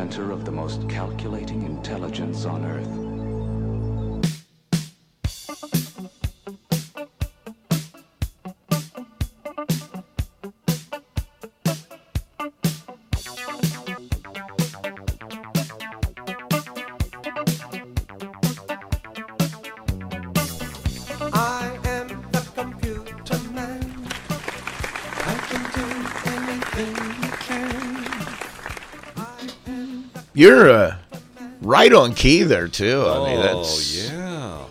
Center of the most calculating intelligence on Earth. You're uh, right on key there too. I mean, that's oh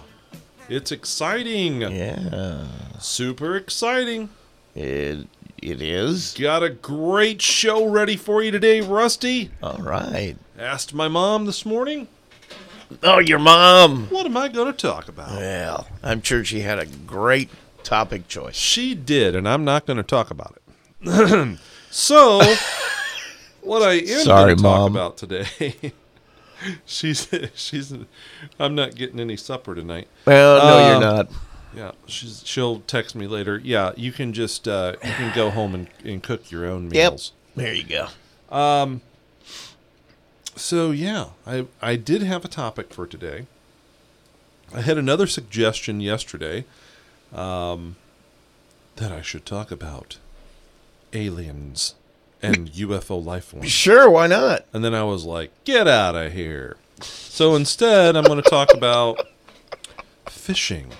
yeah, it's exciting. yeah. Super exciting. It it is Got a great show ready for you today, Rusty. all right. Asked my mom this morning, Oh, your mom. what am I going to talk about? Well, I'm sure she had a great topic choice. She did, and I'm not going to talk about it. so, what I am Sorry, going to talk Mom. about today, she's she's. I'm not getting any supper tonight. Well, no, Uh, you're not. Yeah, she's she'll text me later. Yeah, you can just uh, you can go home and, and cook your own Yep. meals. There you go. Um so yeah, I I did have a topic for today. I had another suggestion yesterday um, that I should talk about aliens and UFO life forms. Sure, why not? And then I was like, get out of here. So instead, I'm going to talk about fishing.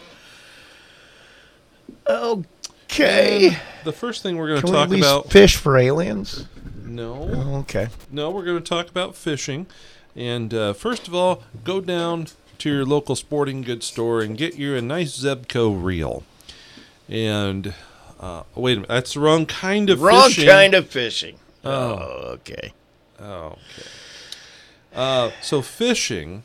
Okay. The first thing we're going to Can we talk at least about. fish for aliens? no. Okay. No, we're going to talk about fishing. And uh, first of all, go down to your local sporting goods store and get you a nice Zebco reel. And uh, wait a minute, that's the wrong kind of Wrong fishing. kind of fishing. Oh. okay. Oh, okay. Uh, so fishing.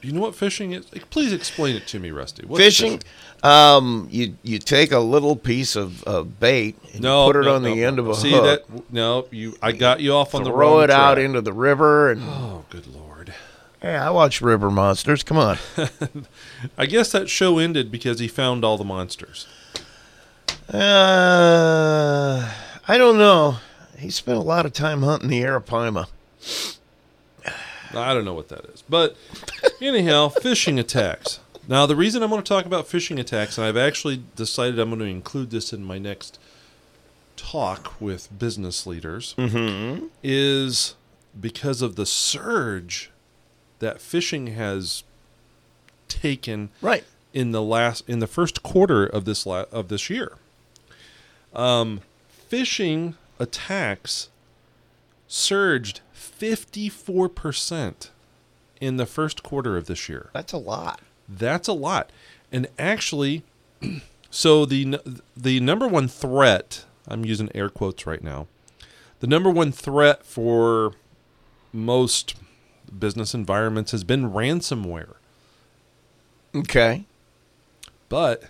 Do you know what fishing is? Please explain it to me, Rusty. What's fishing, um, you you take a little piece of, of bait and No, you put it no, on the no, end of a See hook. that? No, you. I got you off on the wrong. throw it out into the river and Oh, good lord! hey, I watch River Monsters. Come on. I guess that show ended because he found all the monsters. Uh, I don't know. He spent a lot of time hunting the Arapaima. I don't know what that is. But anyhow, phishing attacks. Now, the reason I'm going to talk about phishing attacks, and I've actually decided I'm going to include this in my next talk with business leaders, is because of the surge that phishing has taken Right. in the last in the first quarter of this la- of this year. Um, phishing attacks surged 54% in the first quarter of this year. That's a lot. That's a lot. And actually so the the number one threat, I'm using air quotes right now. The number one threat for most business environments has been ransomware. Okay. But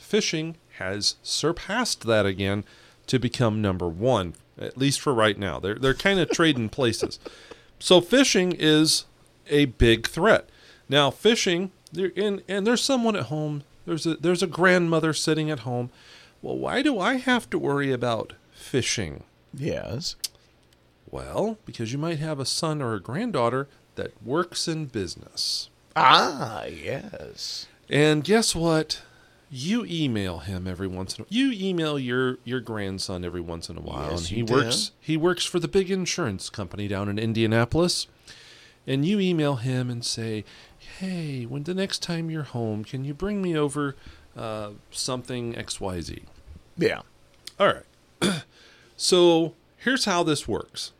phishing has surpassed that again to become number one, at least for right now. They're they're kind of trading places. So phishing is a big threat. Now phishing, and and there's someone at home. There's a there's a grandmother sitting at home. Well, why do I have to worry about phishing? Yes. Well, because you might have a son or a granddaughter that works in business. Ah, yes. And guess what? You email him every once in a you email your your grandson every once in a while Yes, and he works he works for the big insurance company down in Indianapolis. And you email him and say, "Hey, when the next time you're home, can you bring me over uh, something XYZ?" Yeah. All right. so here's how this works.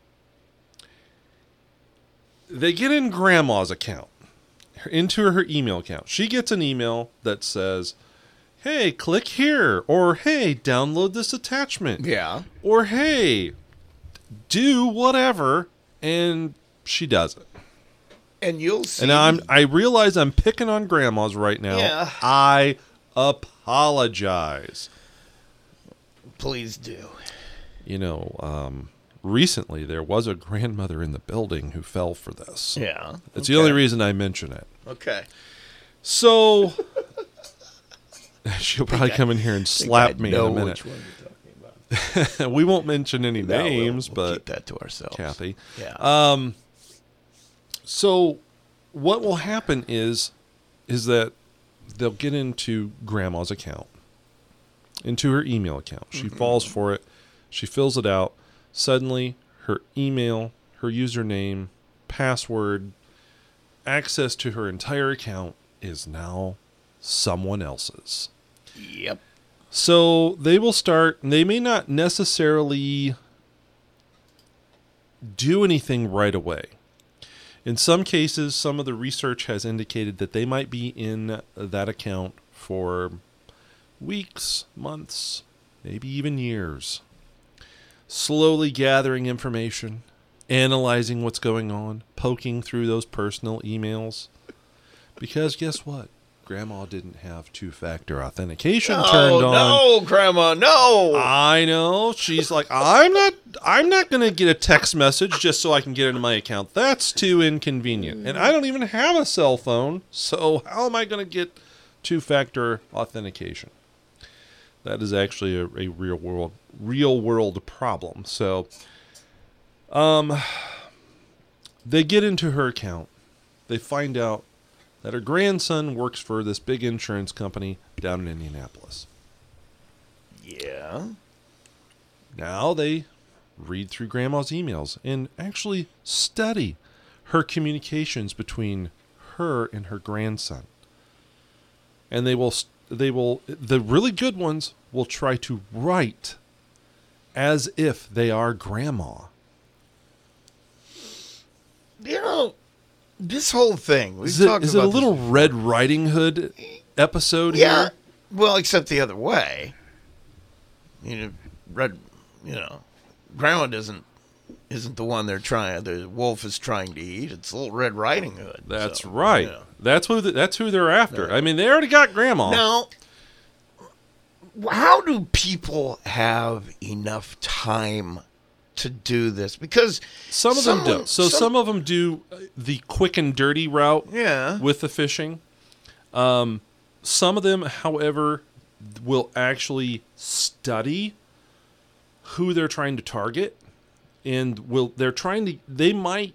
They get in grandma's account, into her email account. She gets an email that says, hey, click here, or hey, download this attachment, Yeah. or hey, do whatever, and she does it. And you'll see. And I'm I realize I'm picking on grandmas right now. Yeah. I apologize. Please do. you know, um, recently there was a grandmother in the building who fell for this. Yeah. It's the only reason I mention it. Okay. So she'll probably come in here and slap me in a minute. which one you're talking about. we won't mention any No, we'll- names, we'll but keep that to ourselves. Kathy. Yeah. Um, so what will happen is is that they'll get into grandma's account, into her email account. She falls for it. She fills it out. Suddenly, her email, her username, password, access to her entire account is now someone else's. Yep. So they will start, they may not necessarily do anything right away. In some cases, some of the research has indicated that they might be in that account for weeks, months, maybe even years. Slowly gathering information, analyzing what's going on, poking through those personal emails. Because guess what? Grandma didn't have two factor authentication turned Oh on. no, Grandma, no. I know. She's like, I'm not I'm not gonna get a text message just so I can get into my account. That's too inconvenient. And I don't even have a cell phone, so how am I gonna get two factor authentication? That is actually a, a real world real world problem. So um they get into her account. They find out that her grandson works for this big insurance company down in Indianapolis. yeah. Now they read through grandma's emails and actually study her communications between her and her grandson. And they will they will the really good ones will try to write as if they are grandma. You know, this whole thing. We've Is it, talked is it a this little. Red Riding Hood episode Yeah. here? Well, except the other way. You know, red. You know, Grandma doesn't isn't the one they're trying. The wolf is trying to eat. It's Little Red Riding Hood. That's so, right. you know. That's who the, that's who they're after. I mean, they already got grandma. Now, how do people have enough time to do this? Because Some of them someone- do. So some, of them do uh, the quick and dirty route Yeah. with the phishing. Um, some of them, however, will actually study who they're trying to target, and will they're trying to they might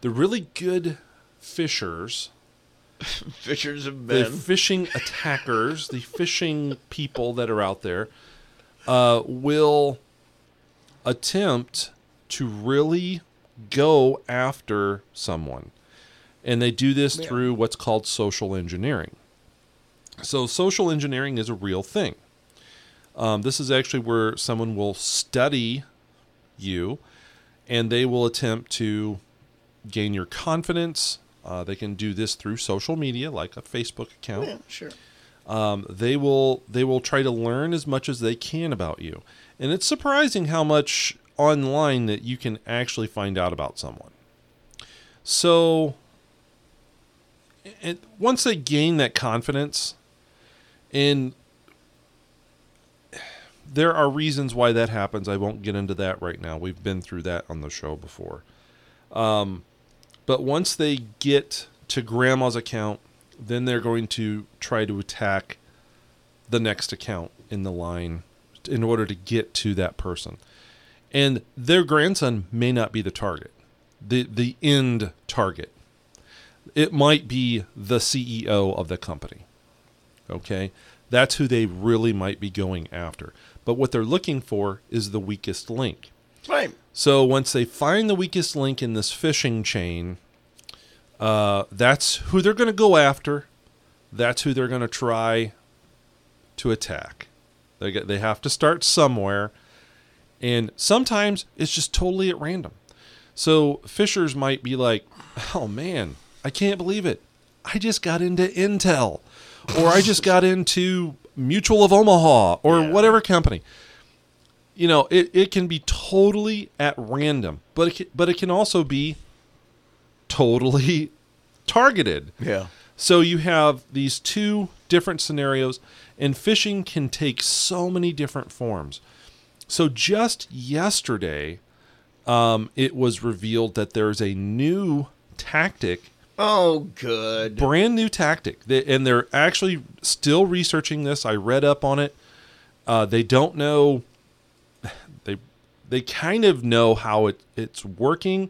the really good phishers phishers have the phishing attackers, the phishing people that are out there, uh, will attempt to really go after someone. And they do this Yeah. through what's called social engineering. So, social engineering is a real thing. Um, this is actually where someone will study you and they will attempt to gain your confidence. Uh, they can do this through social media, like a Facebook account. yeah, sure. Um, they will they will try to learn as much as they can about you, and it's surprising how much online that you can actually find out about someone. So, it, once they gain that confidence, and there are reasons why that happens. I won't get into that right now. We've been through that on the show before. Um, but once they get to grandma's account, then they're going to try to attack the next account in the line in order to get to that person. And their grandson may not be the target, the the end target. It might be the CEO of the company. Okay? That's who they really might be going after. But what they're looking for is the weakest link. Right. So once they find the weakest link in this phishing chain, uh, that's who they're going to go after. That's who they're going to try to attack. They get, they have to start somewhere, and sometimes it's just totally at random. So phishers might be like, "Oh man, I can't believe it! I just got into Intel, or I just got into Mutual of Omaha, or Yeah. whatever company." you know, it, it can be totally at random, but it can, but it can also be totally targeted. Yeah. So you have these two different scenarios, and phishing can take so many different forms. So just yesterday, um, it was revealed that there's a new tactic Oh, good. brand new tactic they, and they're actually still researching this i read up on it uh, they don't know they kind of know how it, it's working,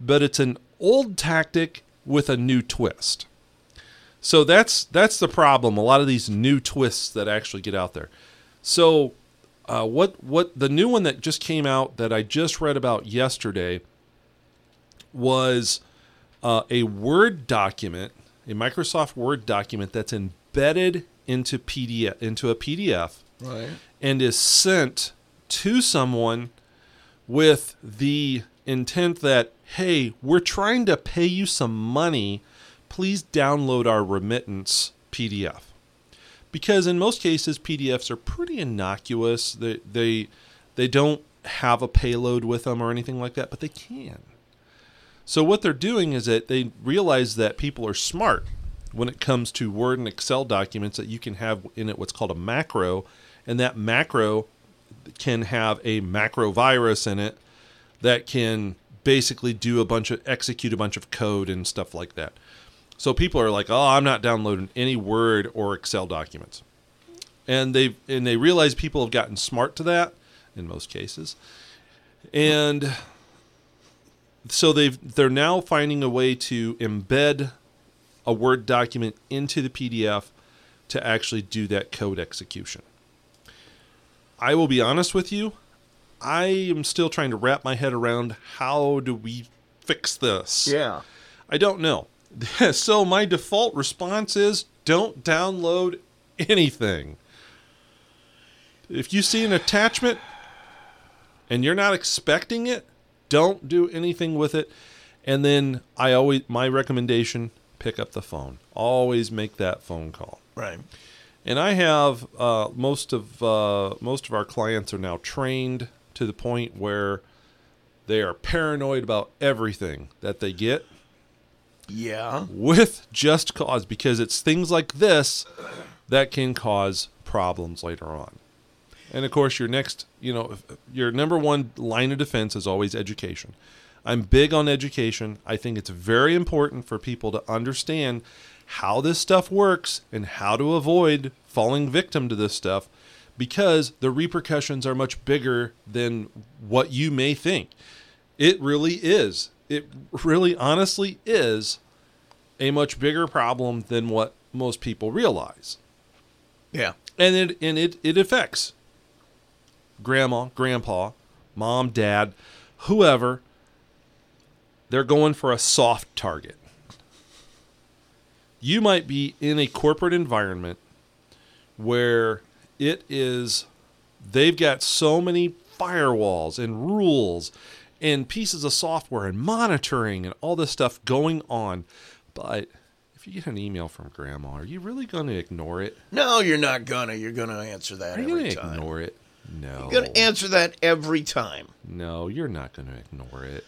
but it's an old tactic with a new twist. So that's that's the problem. A lot of these new twists that actually get out there. So uh, what what the new one that just came out that I just read about yesterday was uh, a Word document, a Microsoft Word document that's embedded into PDF into a PDF Right. and is sent to someone with the intent that hey, we're trying to pay you some money. Please download our remittance PDF. Because in most cases PDFs are pretty innocuous. They they they don't have a payload with them or anything like that, but they can. So what they're doing is that they realize that people are smart when it comes to Word and Excel documents that you can have in it what's called a macro, and that macro can have a macro virus in it that can basically do a bunch of execute a bunch of code and stuff like that. So people are like, "Oh, I'm not downloading any Word or Excel documents." And they and they realize people have gotten smart to that in most cases. And so they've they're now finding a way to embed a Word document into the PDF to actually do that code execution. I will be honest with you, I am still trying to wrap my head around how do we fix this. Yeah. I don't know. so my default response is don't download anything. If you see an attachment and you're not expecting it, don't do anything with it. And then I always my recommendation, pick up the phone. Always make that phone call. Right. And I have uh, most of uh, most of our clients are now trained to the point where they are paranoid about everything that they get Yeah. with just cause because it's things like this that can cause problems later on. And of course, your next, you know, your number one line of defense is always education. I'm big on education. I think it's very important for people to understand how this stuff works and how to avoid falling victim to this stuff because the repercussions are much bigger than what you may think. It really is. It really honestly is a much bigger problem than what most people realize. Yeah. And it and it, it affects grandma, grandpa, mom, dad, whoever. They're going for a soft target. You might be in a corporate environment where it is they've got so many firewalls and rules and pieces of software and monitoring and all this stuff going on. But if you get an email from grandma, are you really going to ignore it? No, you're not gonna. You're gonna answer that Are you every going to time. ignore it? No. You're gonna answer that every time. No, you're not going to ignore it.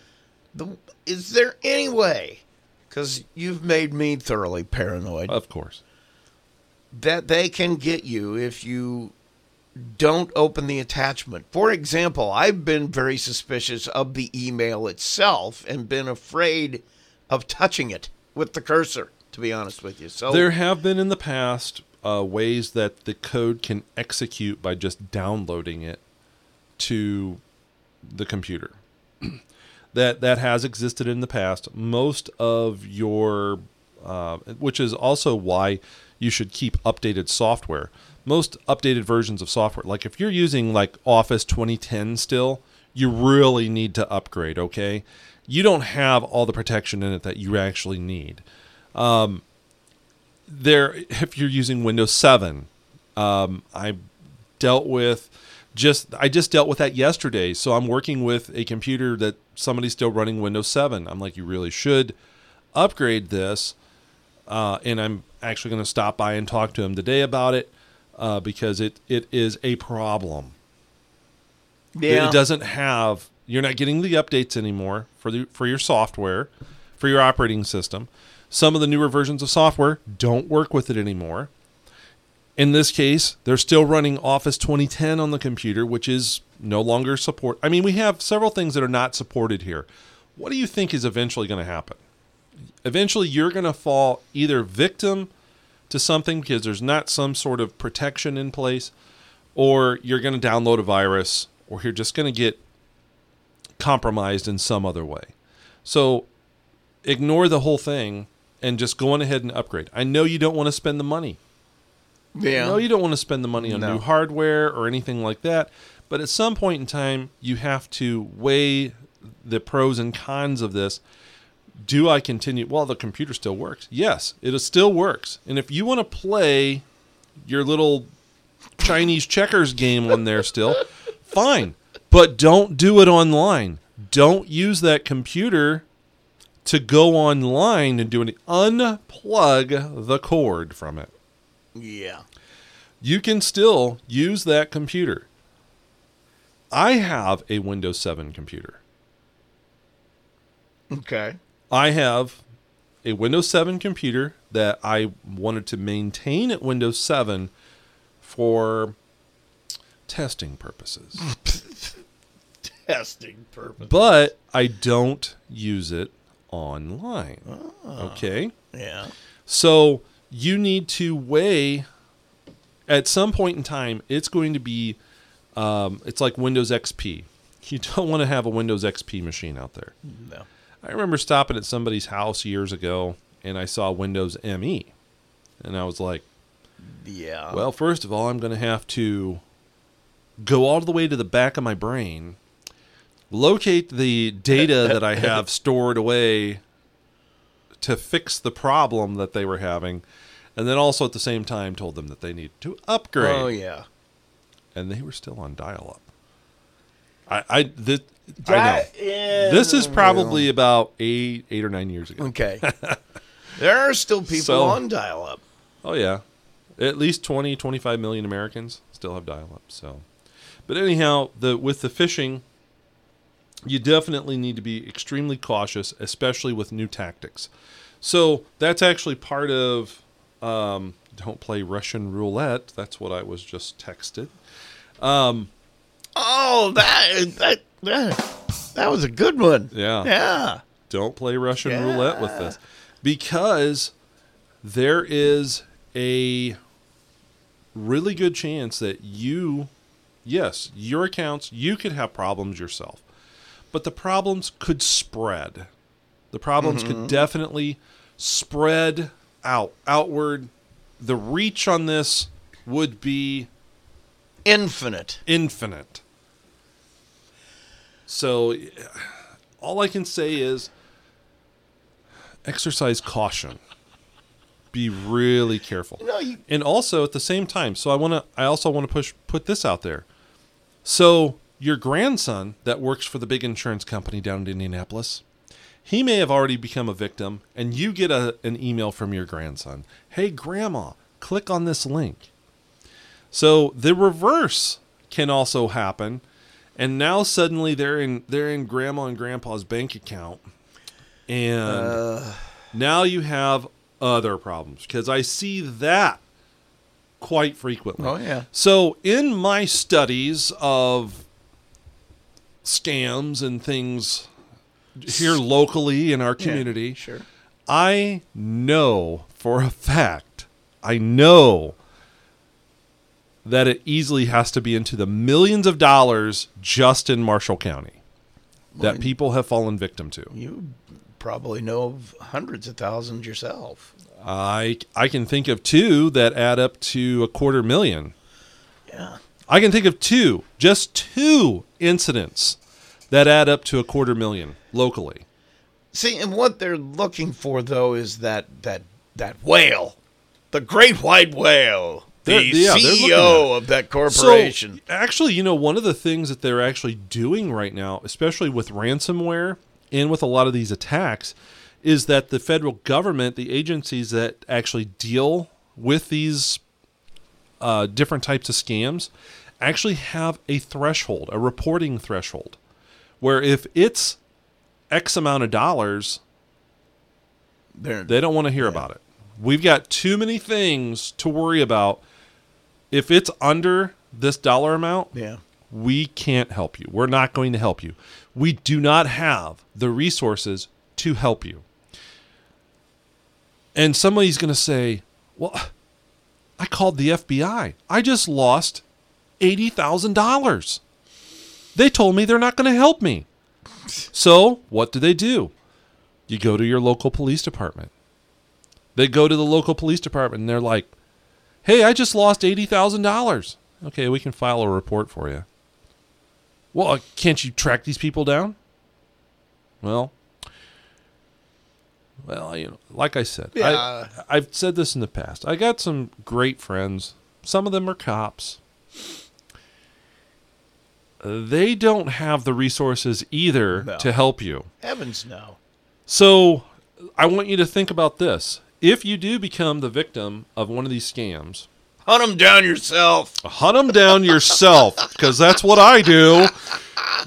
The, is there any way? Because you've made me thoroughly paranoid. Of course. that they can get you if you don't open the attachment. For example, I've been very suspicious of the email itself and been afraid of touching it with the cursor, to be honest with you. So There have been in the past uh, ways that the code can execute by just downloading it to the computer. that that has existed in the past. Most of your, uh, which is also why you should keep updated software. Most updated versions of software, like if you're using like Office 2010 still, you really need to upgrade. Okay, you don't have all the protection in it that you actually need. Um, there if you're using windows 7 um, i dealt with just i just dealt with that yesterday. So i'm working with a computer that somebody's still running windows 7 i'm like you really should upgrade this uh, and i'm actually going to stop by and talk to him today about it uh, because it, it is a problem. Yeah, it doesn't have you're not getting the updates anymore for the for your software for your operating system. Some of the newer versions of software don't work with it anymore. In this case they're still running office 2010 on the computer which is no longer support i mean we have several things that are not supported here. What do you think is eventually going to happen? Eventually you're going to fall either victim to something because there's not some sort of protection in place or you're going to download a virus or you're just going to get compromised in some other way. So ignore the whole thing and just go on ahead and upgrade. I know you don't want to spend the money. Yeah. No, you don't want to spend the money on No. new hardware or anything like that. But at some point in time, you have to weigh the pros and cons of this. Do I continue? Well, the computer still works. Yes, it still works. And if you want to play your little Chinese checkers game on there still, fine. But don't do it online. Don't use that computer to go online and do any. Unplug the cord from it yeah. you can still use that computer. I have a Windows 7 computer. Okay. I have a Windows 7 computer that I wanted to maintain at Windows 7 for testing purposes. Testing purpose. but I don't use it online. Okay? Yeah. So you need to weigh at some point in time, it's going to be um, it's like Windows XP. You don't want to have a Windows XP machine out there. No. I remember stopping at somebody's house years ago and I saw Windows ME. And I was like, Yeah. well, first of all, I'm going to have to go all the way to the back of my brain, locate the data that I have stored away to fix the problem that they were having, and then also at the same time told them that they needed to upgrade. Oh yeah. And they were still on dial up. I, I, this, I know. is This is probably about eight, eight or nine years ago. okay. there are still people So- on dial-up. Oh yeah, at least 20, 25 million Americans still have dial-up. So, but anyhow, the with the phishing, you definitely need to be extremely cautious, especially with new tactics. So that's actually part of. Um, don't play Russian roulette. That's what I was just texted. Oh, that that that, that was a good one. Yeah. Yeah. Don't play Russian Yeah. roulette with this because there is a really good chance that you, yes, your accounts, you could have problems yourself, but the problems could spread. The problems could mm-hmm. definitely spread out, outward. The reach on this would be Infinite. infinite. So, all I can say is exercise caution. Be really careful. No, you And also at the same time, so I want to I also want to push put this out there. So, your grandson that works for the big insurance company down in Indianapolis, he may have already become a victim and you get a, an email from your grandson. "Hey grandma, click on this link." So the reverse can also happen, and now suddenly they're in they're in grandma and grandpa's bank account, and uh. now you have other problems because I see that quite frequently. Oh, yeah. So in my studies of scams and things here locally in our community, Sure. I know for a fact, I know that it easily has to be into the millions of dollars just in Marshall County that people have fallen victim to. You probably know of hundreds of thousands yourself. I I can think of two that add up to a quarter million. Yeah. I can think of two, just two incidents that add up to a quarter million locally. See, and what they're looking for though is that that that whale, the great white whale, the yeah, CEO of that corporation. So, actually, you know, one of the things that they're actually doing right now, especially with ransomware and with a lot of these attacks, is that the federal government, the agencies that actually deal with these uh, different types of scams, actually have a threshold, a reporting threshold, where if it's X amount of dollars, they're they don't want to hear about it. We've got too many things to worry about. If it's under this dollar amount, yeah. we can't help you. We're not going to help you. We do not have the resources to help you. And somebody's going to say, Well, I called the FBI. I just lost $80,000. They told me they're not going to help me. So, what do they do? You go to your local police department. They go to the local police department and they're like, hey, I just lost $80,000. Okay, we can file a report for you. Well, uh, can't you track these people down? Well, well, you know, like I said, Yeah. I, I've said this in the past. I got some great friends. Some of them are cops. They don't have the resources either No. to help you. Heavens no. So I want you to think about this. If you do become the victim of one of these scams, Hunt them down yourself. hunt them down yourself because that's what I do.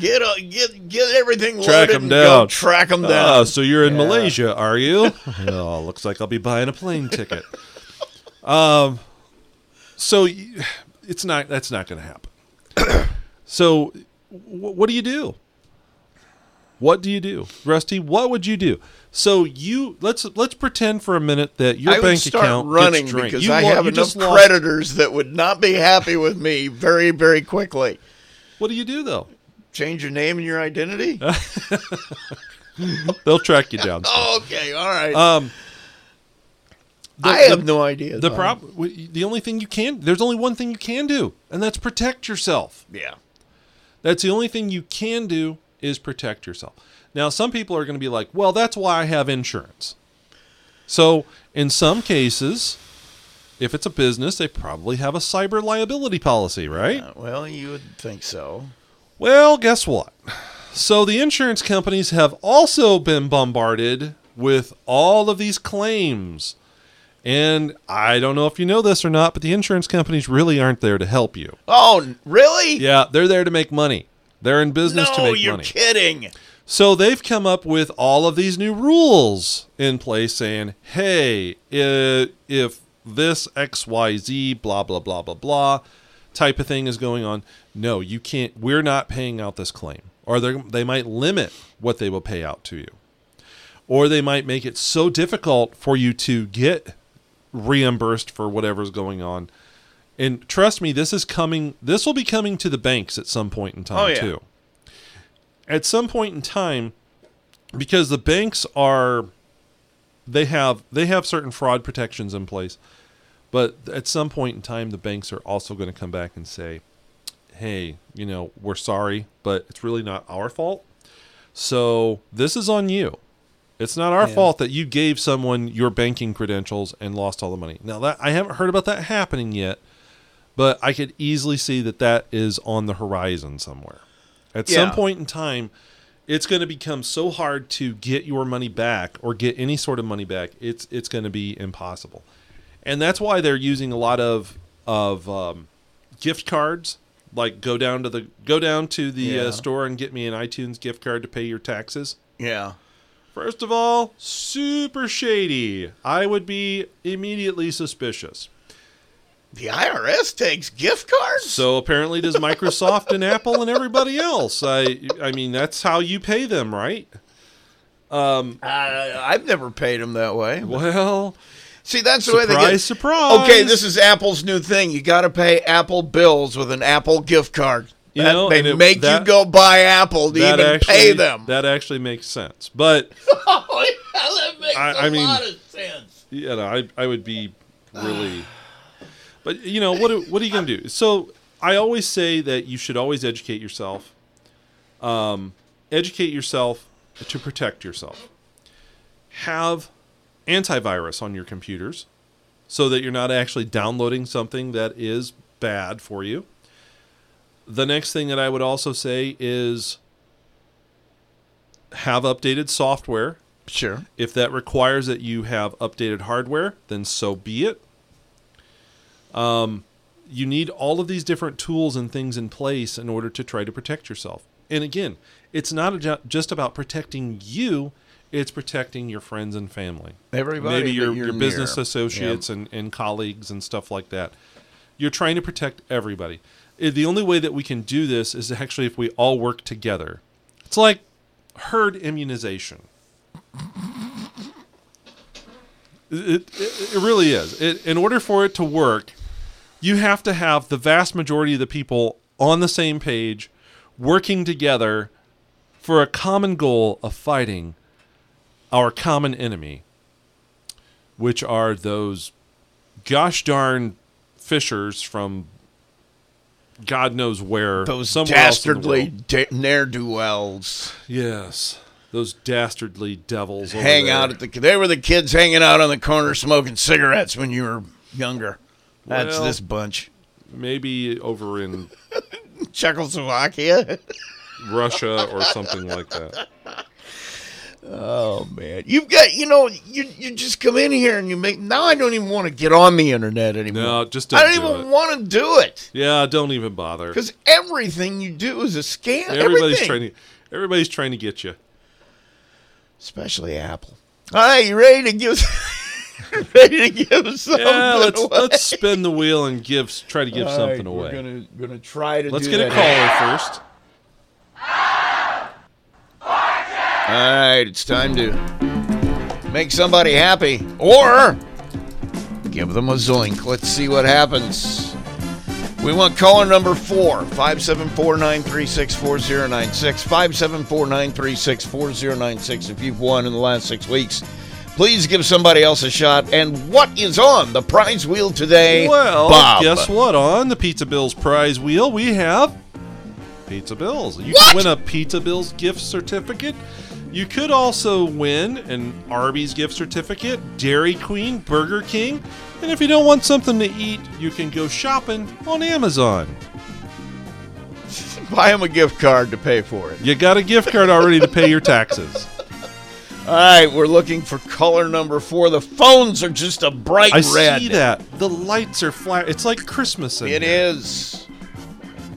Get uh, get get everything loaded Track 'em and down. track them down. Ah, so you're in Yeah. Malaysia, are you? oh, looks like I'll be buying a plane ticket. Um, so it's not. That's not going to happen. so, wh- what do you do? What do you do, Rusty? What would you do? So you let's let's pretend for a minute that your I bank start account running gets drained. because You I lo- have enough lost- creditors that would not be happy with me very very quickly. What do you do though? Change your name and your identity. They'll track you down. oh, okay, all right. Um, the- I have the- no idea. The problem, the only thing you can, there's only one thing you can do, and that's protect yourself. Yeah. That's the only thing you can do is protect yourself. Now, some people are going to be like, well, that's why I have insurance. So, in some cases, if it's a business, they probably have a cyber liability policy, right? Uh, well, you would think so. Well, guess what? So the insurance companies have also been bombarded with all of these claims. And I don't know if you know this or not, but the insurance companies really aren't there to help you. Oh, really? Yeah, they're there to make money. They're in business no, to make money. No, you're money. kidding. So they've come up with all of these new rules in place saying, hey, if this XYZ, blah, blah, blah, blah, blah type of thing is going on, no, you can't, we're not paying out this claim. Or they they might limit what they will pay out to you. Or they might make it so difficult for you to get reimbursed for whatever's going on. And trust me, this is coming, this will be coming to the banks at some point in oh, time, Oh, yeah. too at some point in time because the banks are they have they have certain fraud protections in place but at some point in time the banks are also going to come back and say hey you know we're sorry but it's really not our fault so this is on you it's not our Yeah. fault that you gave someone your banking credentials and lost all the money now that i haven't heard about that happening yet but i could easily see that that is on the horizon somewhere at some point in time, it's going to become so hard to get your money back or get any sort of money back. It's it's going to be impossible, and that's why they're using a lot of of um, gift cards. Like go down to the go down to the Yeah. uh, store and get me an iTunes gift card to pay your taxes. Yeah. First of all, super shady. I would be immediately suspicious. The IRS takes gift cards. So apparently does Microsoft and Apple and everybody else. I I mean that's how you pay them, right? uh, I've never paid them that way. Well, See, that's the way they surprise, get. surprise. Okay, this is Apple's new thing. You got to pay Apple bills with an Apple gift card. You That- know, they it- make that- you go buy Apple to even actually pay them. that actually makes sense. But oh, yeah, that makes I- a I mean- lot of sense. you know, I I would be really. But you know what? What are you going to do? So I always say that you should always educate yourself. Um, educate yourself to protect yourself. Have antivirus on your computers so that you're not actually downloading something that is bad for you. The next thing that I would also say is have updated software Sure. if that requires that you have updated hardware, then so be it. Um, you need all of these different tools and things in place in order to try to protect yourself. And again, it's not just about protecting you; it's protecting your friends and family, Everybody, maybe your your business near. associates and, and colleagues and stuff like that. You're trying to protect everybody. Uh, The only way that we can do this is actually if we all work together. It's like herd immunization. It, it, it really is. It, in order for it to work, you have to have the vast majority of the people on the same page, working together for a common goal of fighting our common enemy, which are those gosh darn phishers from God knows where. Those somewhere else in the dastardly da- ne'er do wells Yes. Those dastardly devils. hang out at the. They were the kids hanging out on the corner smoking cigarettes when you were younger. That's Well- this bunch. Maybe over in Czechoslovakia. Russia or something like that. Oh man, you've got you know you you just come in here and you make now I don't even want to get on the internet anymore. No, just I don't don't do even it. want to do it Yeah, don't even bother. because everything you do is a scam. Everybody's everything. trying to everybody's trying to get you. especially Apple. All right, you ready to give? Ready to give something Yeah, let's away? let's spin the wheel and give try to give All something right, away. We're gonna gonna try to. let's do get a that. caller first. All right, it's time to make somebody happy or give them a zoink. Let's see what happens. We want caller number four, 574 936 4096. 574 936 4096. If you've won in the last six weeks, please give somebody else a shot. And what is on the prize wheel today? Well, Bob. guess what? On the Pizza Bills prize wheel, we have Pizza Bills. You What? can win a Pizza Bills gift certificate. You could also win an Arby's gift certificate, Dairy Queen, Burger King, and if you don't want something to eat, you can go shopping on Amazon. Buy him a gift card to pay for it. You got a gift card already to pay your taxes. All right, we're looking for color number four. The phones are just a bright I red. I see that. The lights are flat. It's like Christmas in It here. is.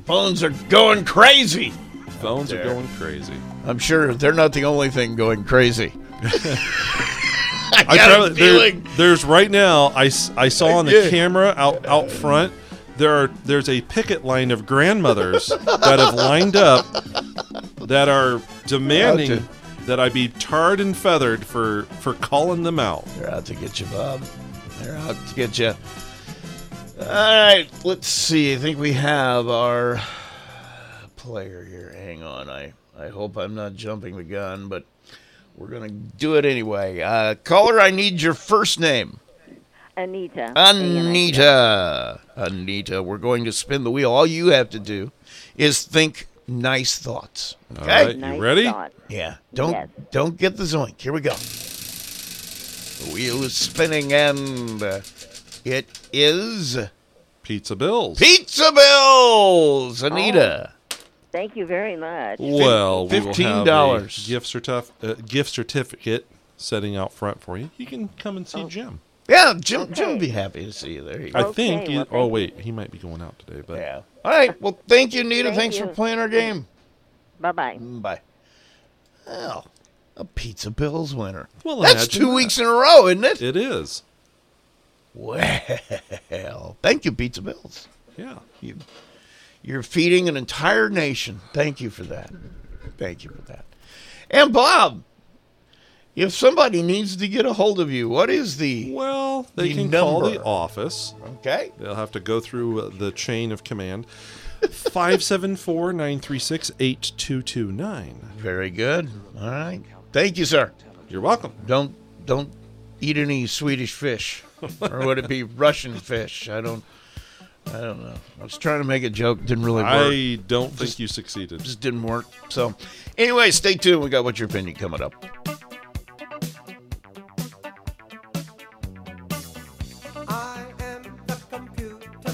Phones are going crazy. Phones are going crazy. I'm sure they're not the only thing going crazy. I I got probably, a there- feeling. there's right now. I, I saw on the camera out out front. There are there's a picket line of grandmothers that have lined up that are demanding that I be tarred and feathered for for calling them out. They're out to get you, Bob. They're out to get you. All right, let's see. I think we have our player here. Hang on. I, I hope I'm not jumping the gun, but we're going to do it anyway. Uh, caller, I need your first name. Anita. Anita. Anita, we're going to spin the wheel. All you have to do is think nice thoughts. All Okay? right, Nice you ready? thought. Yeah. Don't Yes. don't get the zoink. Here we go. The wheel is spinning and it is Pizza Bills. Pizza Bills. Anita. Thank you very much. well, we will have $15. a gift certif- uh, gift certificate setting out front for you. You can come and see Oh. Jim. Yeah, Jim Jim would be happy to see you there. You go. I Okay, think. he- well, oh wait, he might be going out today, but yeah. All right. Well, thank you, Nita. Thank Thanks for playing our game. Bye bye. Bye. Well, a Pizza Bills winner. Well, That's two that. weeks in a row, isn't it? it is. Well, thank you, Pizza Bills. Yeah. You, you're feeding an entire nation. Thank you for that. Thank you for that. And Bob, if somebody needs to get a hold of you, what is the Well, they The can call the office. okay? They'll have to go through uh, the chain of command. 574 936 8229. Very good. All right. Thank you, sir. You're welcome. Don't don't eat any Swedish fish, or would it be Russian fish? I don't. I don't know. I was trying to make a joke, didn't really work. I don't think you succeeded. just didn't work. So, anyway, stay tuned. We got what's your opinion coming up.